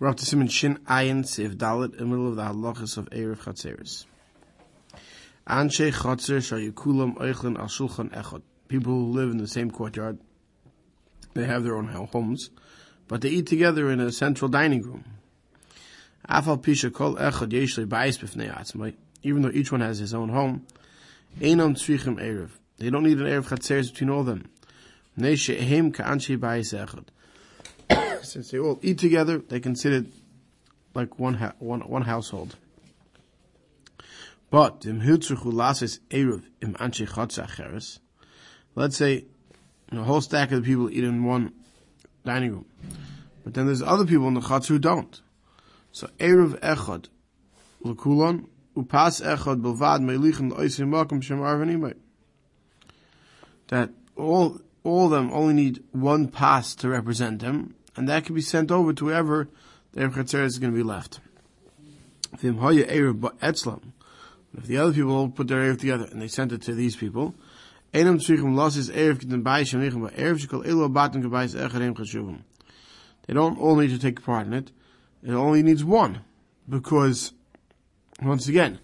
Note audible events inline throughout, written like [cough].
We're up to Siman Shin Ayin Siv Dalit in the middle of the halachas of Erev Chatzeris. Anshe Chatzer Shayikulam Eichlin Shulchan Echad. People who live in the same courtyard, they have their own homes, but they eat together in a central dining room. Afal Pisha Kol Echad Yeshli Bais Bifnei Atzmai. Even though each one has his own home, Einam Tzrichim Erev. They don't need an Erev Chatzeris between all of them. Neshe Ehem Ka'anshe Bais Echad since they all eat together, they consider like one ha- one one household. But im lasis im. Let's say a whole stack of the people eat in one dining room, but then there's other people in the chutz who don't. So eruv echad lekulon upas echad bilvad meilichen oisim makom shem arvanimay. That all all of them only need one pass to represent them, and that can be sent over to wherever the Erev is going to be left. If the other people put their Erev together and they sent it to these people, they don't all need to take part in it. It only needs one. Because, once again,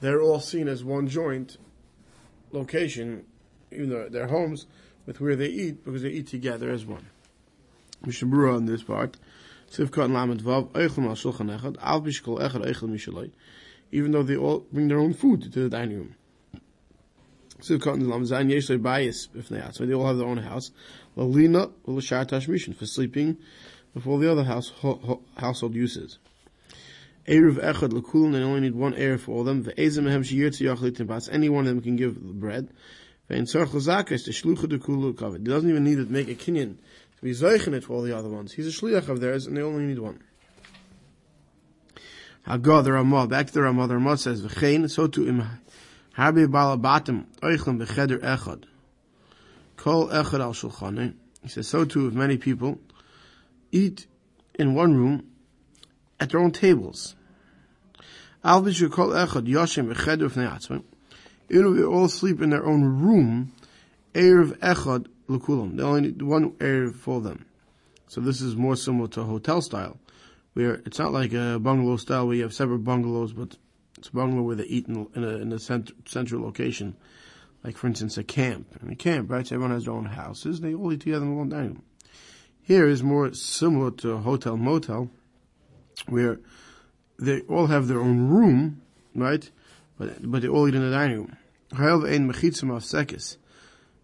they're all seen as one joint location, even though their homes, with where they eat, because they eat together as one. Mishnah Berurah on this part. Lamed Vav, Eichel Mal Shulchan Echad, Al Bishkol Echad Eichel even though they all bring their own food to the dining room. Zayin Bayis Bifnei they all have their own house. Lalina, Lashar Tashmishin, for sleeping before the other house, ho, ho, household uses. Echad they only need one Erev for all them. Ve'ezem Mehem Shiyir any one of them can give the bread. Ve'en Shlucha Dekulu Kavod. He doesn't even need to make a kinyan to be zeichen it for all the other ones. He's a shliach of theirs, and they only need one. Hagah, the Ramah, back to the Ramah, the Ramah says, V'chein, so to im harbe balabatim, oichlem b'cheder echad. Kol echad al shulchane. He says, so too if many people eat in one room at their own tables. Al kol echad yoshem b'cheder v'nei atzmim. Even if they all sleep in their own room, Erev echad Lukulam. They only need one area for them. So this is more similar to a hotel style, where it's not like a bungalow style where you have separate bungalows, but it's a bungalow where they eat in, in a, in a cent- central location. Like, for instance, a camp. In a camp, right? So everyone has their own houses. They all eat together in one dining room. Here is more similar to a hotel motel, where they all have their own room, right? But, but they all eat in the dining room. Achilasan, have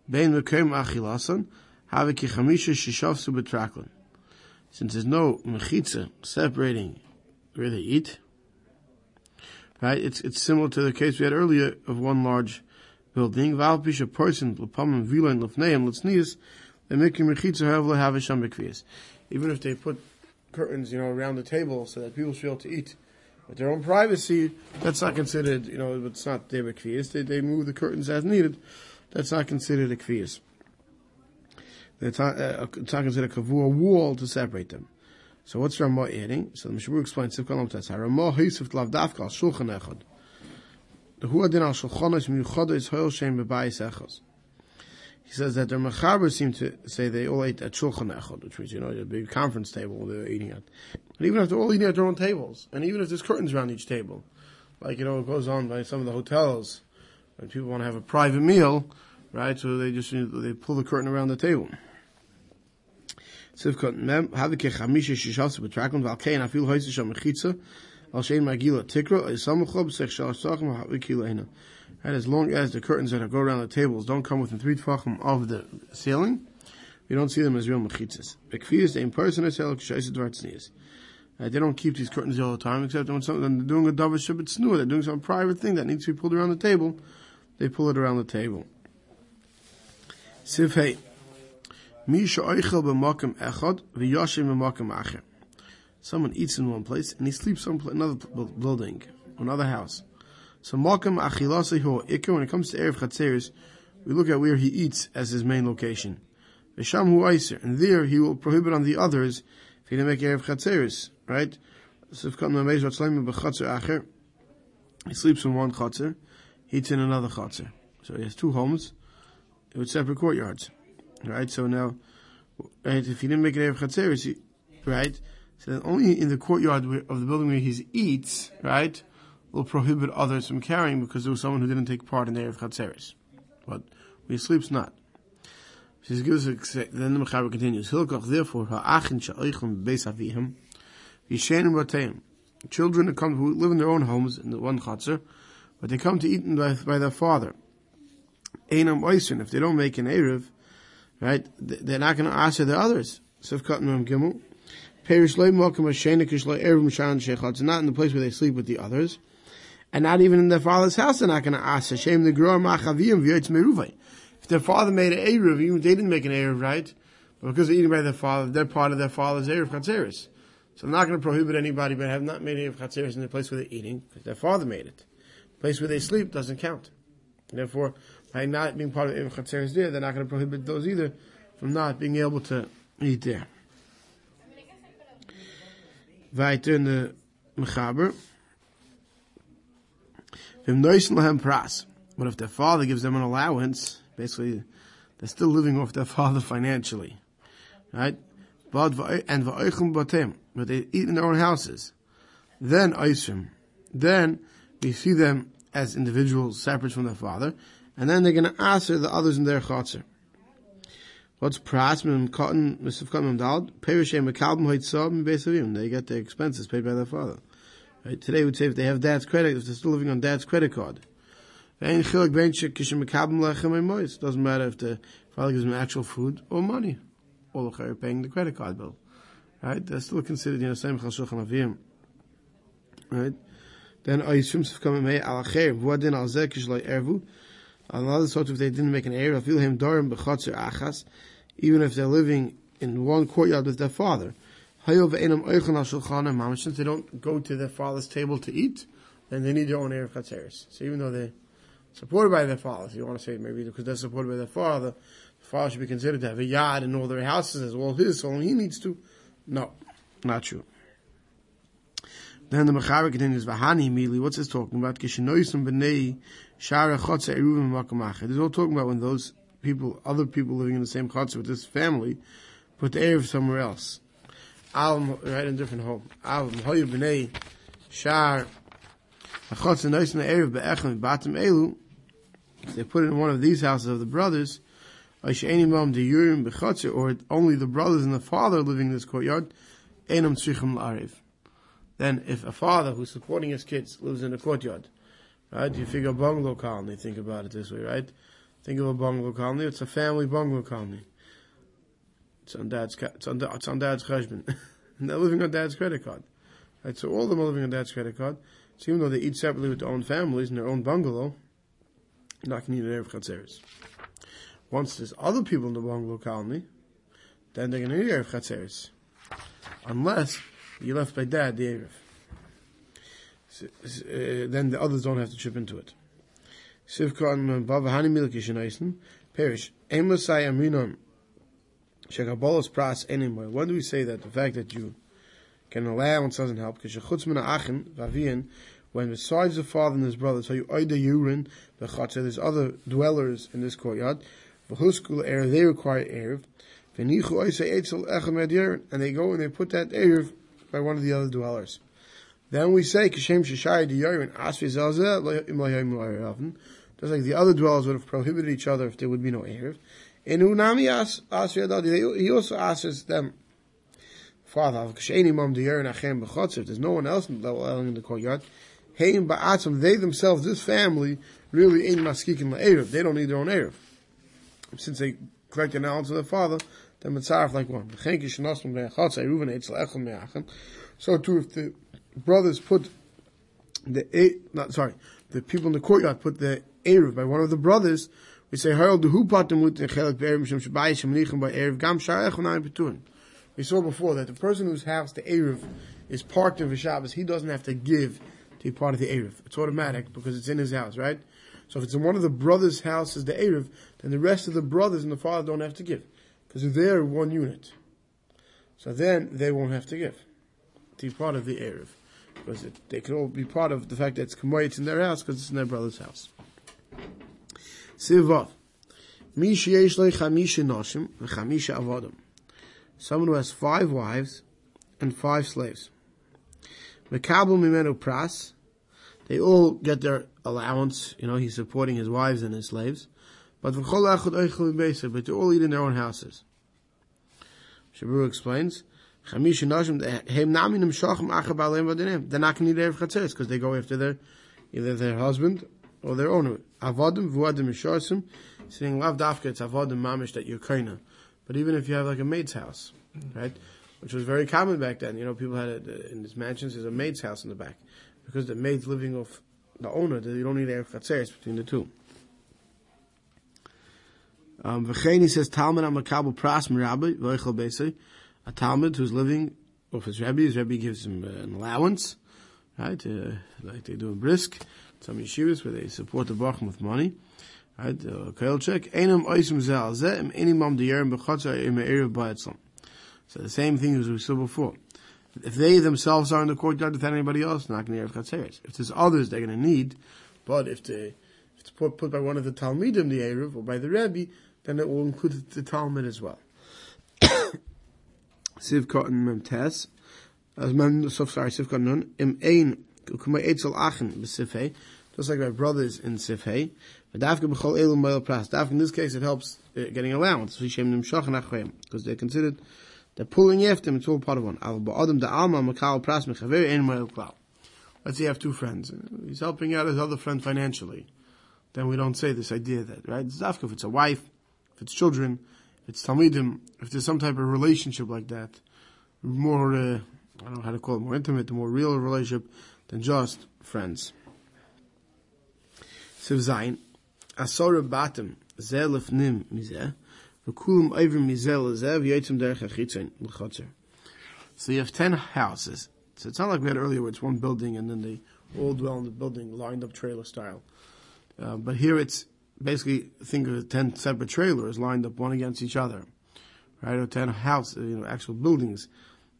Since there's no mechitza separating where they eat, right? It's it's similar to the case we had earlier of one large building. Val pisha person l'pamim vilain l'fneim l'tznius, they make mechitza have a shambekvias. Even if they put curtains, you know, around the table so that people should be able to eat with their own privacy, that's not considered, you know, it's not their bekvias. They they move the curtains as needed that's not considered a kvias. It's not, uh, it's not considered a kavua wall to separate them. So what's Ramah adding? So the Mishabur explains Ramah Al Shulchan Echad. The Huadin Al Shulchan is Miyuchad is Shem Bebayis. He says that the Mechaber seem to say they all ate at Shulchan Echad, which means, you know, a big conference table they're eating at. But even if they're all eating at their own tables, and even if there's curtains around each table, like, you know, it goes on by some of the hotels, when people want to have a private meal, right? So they just they pull the curtain around the table. Sivkot mem havike chamisha shishas betrakon valkein afil hoyse sham mechitza al shein magila tikra isamuchob sech shalasachim havikilena. And as long as the curtains that go around the tables don't come within three tefachim of the ceiling, we don't see them as real mechitzas. Bekfiyas the impersonal sel k'shayis dvartznias. Uh, they don't keep these curtains all the time, except when something, they're doing a davar shabbat snur, they're doing some private thing that needs to be pulled around the table, they pull it around the table. Oichel b'makim echad v'yashim b'makim acher. Someone eats in one place and he sleeps in another building, another house. So makim achilase ho ikar. When it comes to erev chatzeris, we look at where he eats as his main location. V'sham hu aiser, and there he will prohibit on the others if he didn't make erev chatzeris, right? B'chatzer acher. He sleeps in one chatzer, eats in another chatzer. So he has two homes with separate courtyards, right? So now, if he didn't make it Erev Chatzeris, right, So that only in the courtyard of the building where he eats, right, will prohibit others from carrying because there was someone who didn't take part in the Erev Chatzeres. But he sleeps, not. Then the Mechaber continues, Hilkoch, therefore, ha'achin sha'oichem beis avihim, yishenim bateim. Children that come who live in their own homes in the one chatzar, but they come to eat by, by their father. Einam oisin, if they don't make an Erev, right, they're not going to answer the others. Sivkat Mem Gimel. Perish loy mokum ha'shenik loy Erev Mishan shechatz, not in the place where they sleep with the others. And not even in their father's house, they're not going to ask Hashem the Groa Machaviyim V'yotz Meruvay. If their father made an Erev, even if they didn't make an Erev, right? But because they're eating by their father, they're part of their father's Erev Chatzeris. So they're not going to prohibit anybody but have not made Erev Chatzeris in the place where they're eating, because their father made it. Place where they sleep doesn't count. Therefore, by not being part of Erev Chatzeris there, they're not going to prohibit those either from not being able to eat there. Weiter in the Mechaber. v'mnois lehem pras. But if their father gives them an allowance, basically, they're still living off their father financially. Right? And but they eat in their own houses. Then Aisrim. Then we see them as individuals separate from their father, and then they're going to answer the others in their chotzer. What's pras mim cotton misuf cotton dal perishem mekalbim hoitzab besavim. They get their expenses paid by their father. Right? Today we would say if they have dad's credit, if they're still living on dad's credit card. It doesn't matter if the father gives them actual food or money. Or they're paying the credit card bill. Right? They're still considered, you know, same chashulchan avim. Right? Then Ayishim Sifkam Mei Al Acher, Vuadin Al Zek Kishloi Ervu. Another sort of they didn't make an error, feel him Dorim Bechotzer Achas, even if they're living in one courtyard with their father. Since they don't go to their father's table to eat, then they need their own Erev Chatzeris. So even though they're supported by their father, if you want to say maybe because they're supported by their father, the father should be considered to have a yard and all their houses as well his, so he needs to. No, not true. Then the Mechaber continues, Vahani immediately, what's this talking about? Kishinoisim b'nei shara chotze eruvim makamach. This is all talking about when those people, other people living in the same chotze with this family, put the Erev somewhere else. Al, right in a different home. Al, mhoyu b'nei shar chotze noisim erev be'echem batim elu, if they put it in one of these houses of the brothers, or only the brothers and the father living in this courtyard, then if a father who's supporting his kids lives in a courtyard, right? You figure a bungalow colony, think about it this way, right? Think of a bungalow colony, it's a family bungalow colony. It's on dad's, it's on, it's on dad's husband. [laughs] and they're living on dad's credit card. Right? So all of them are living on dad's credit card. So even though they eat separately with their own families in their own bungalow, not going to need an Erev. Once there's other people in the bungalow colony, then they're going to need Erev Chatzeris. Unless you left by dad the Erev. So, uh, then the others don't have to chip into it. Perish. Emosai Aminon. Shekabolos Pras anymore. When do we say that? The fact that you can allowance doesn't help. Because when besides the father and his brother, so you the there's other dwellers in this courtyard, erev, they require erev, and they go and they put that erev by one of the other dwellers. Then we say, kishem shishai di yorin, asvi zelzeh, just like the other dwellers would have prohibited each other if there would be no erev. In unami as asvi he also asks them, Father, if there's no one else in the courtyard, Heim ba'atzim, they themselves, this family, really ain't maskikin la'erev. They don't need their own erev. Since they collect the knowledge of their father, then mitzaref like one. So too, if the brothers put the, not, sorry, the people in the courtyard put the erev by one of the brothers, we say, the erev gam shar echon We saw before that the person whose house the erev is parked in Shabbos, he doesn't have to give to be part of the Erev. It's automatic because it's in his house, right? So if it's in one of the brothers' houses, the Erev, then the rest of the brothers and the father don't have to give. Because they're one unit. So then they won't have to give. To be part of the Erev. Because it, they can all be part of the fact that it's Kamoyit in their house because it's in their brother's house. Sivav. Someone who has five wives and five slaves. Mekabel mimenu pras. They all get their allowance. You know, he's supporting his wives and his slaves. But but they all eat in their own houses. Shabru explains. They're not going to need Erev Chatzeres because they go after their, either their husband or their owner. Avodim, vuadim, mishosim, saying lav dafka, it's avodim mamish that you're kaina. But even if you have like a maid's house, right? Which was very common back then. You know, people had a, uh, in these mansions, there's a maid's house in the back. Because the maid's living off the owner, you don't need Erev Chatzeres between the two. Um, he says, Talmud Amakabel Pras Mirabi, Voichel Besei, a Talmud who's living off his Rebbe, his Rebbe gives him uh, an allowance, right, uh, like they do in Brisk, some yeshivas where they support the Bachim with money, right, uh, Kail check, Einam Oisim Zel, Zeh, Im Inimam Diyerim Bechotza, Im Erev Baetzlam. So the same thing as we saw before. If they themselves are in the courtyard without anybody else, not going to have Chatzeres. If there's others, they're going to need, but if they, if it's put, put by one of the Talmidim, the Erev, or by the Rebbe, then it will include the Talmud as well. [coughs] Sivkot and Memtes, as so sorry, Sivkot Nun, Im Ein, Eitzel Achen, just like my brothers in Sifhei. But Dafka Pras. Dafka in this case it helps uh, getting allowance. Because they're considered, they're pulling after them, it's all part of one. Al Pras Ein. Let's say you have two friends. He's helping out his other friend financially. Then we don't say this idea that, right? Dafka if it's a wife, if it's children, if it's Talmidim, if there's some type of relationship like that, more, uh, I don't know how to call it, more intimate, more real relationship than just friends. Siv Zayin, Asora Batim, Zeh Lefnim Mizeh, V'kulim Oivim Mizeh Lezeh, V'yotzim Derech HaChitzin, L'chotzer. So you have ten houses. So it's not like we had earlier where it's one building and then they all dwell in the building lined up trailer style. Uh, but here it's basically think of ten separate trailers lined up one against each other, right? Or ten houses, uh, you know, actual buildings,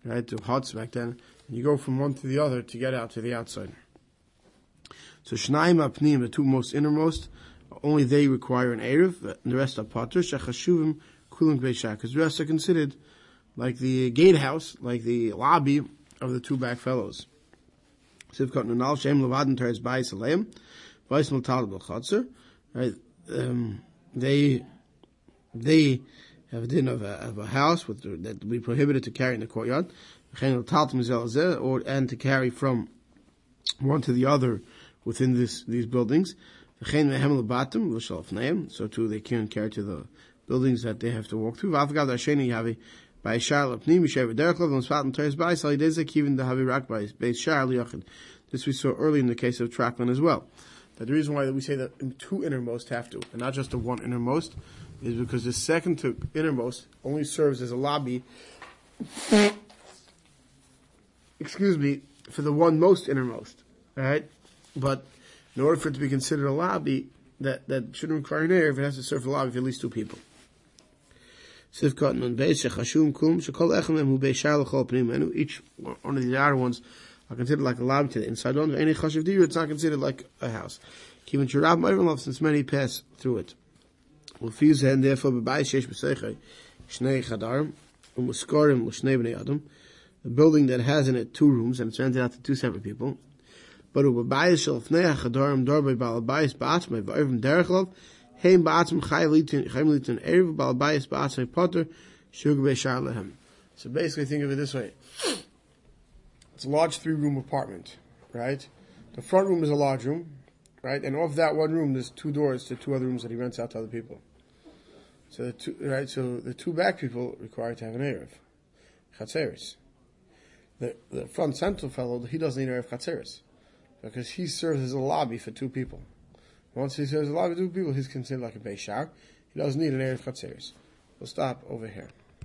right? To huts back then. And you go from one to the other to get out to the outside. So Shnaim Apnim, the two most innermost, only they require an Erev, and the rest are Pater, Shechashuvim, Kulim Beishak, because the rest are considered like the gatehouse, like the lobby of the two back fellows. Right? Um, they, they have a din of a, of a house with, that we prohibited to carry in the courtyard, or, and to carry from one to the other within this, these buildings. So too they can carry to the buildings that they have to walk through. By. This we saw early in the case of Traklin as well. But the reason why we say that two innermost have to, and not just the one innermost, is because the second to innermost only serves as a lobby, excuse me, for the one most innermost. Alright? But in order for it to be considered a lobby, that, that shouldn't require an if it has to serve a lobby for at least two people. Each one of the other ones are considered like a lobby to the inside one. Any chashiv diru, it's not considered like a house. Kivin shirab ma'irlov, since many pass through it. Ulfiz and therefore b'bayis shesh b'seichai shnei chadarim u'muskorim l'shnei b'nei adam. A building that has in it two rooms and it's rented out to two separate people. But u'b'bayis shel fnei chadarim dor by ba'albayis ba'atzmai v'oivim derechlov heim ba'atzm chayim litin erev ba'albayis ba'atzmai potter shug b'shar lehem. So basically think of it this way. It's a large three room apartment, right? The front room is a large room, right? And off that one room, there's two doors to two other rooms that he rents out to other people. So the two, right? So the two back people require to have an erev, chatzeris. The the front central fellow, he doesn't need an erev chatzeris because he serves as a lobby for two people. Once he serves a lobby for two people, he's considered like a beishar. He doesn't need an erev chatzeris. We'll stop over here.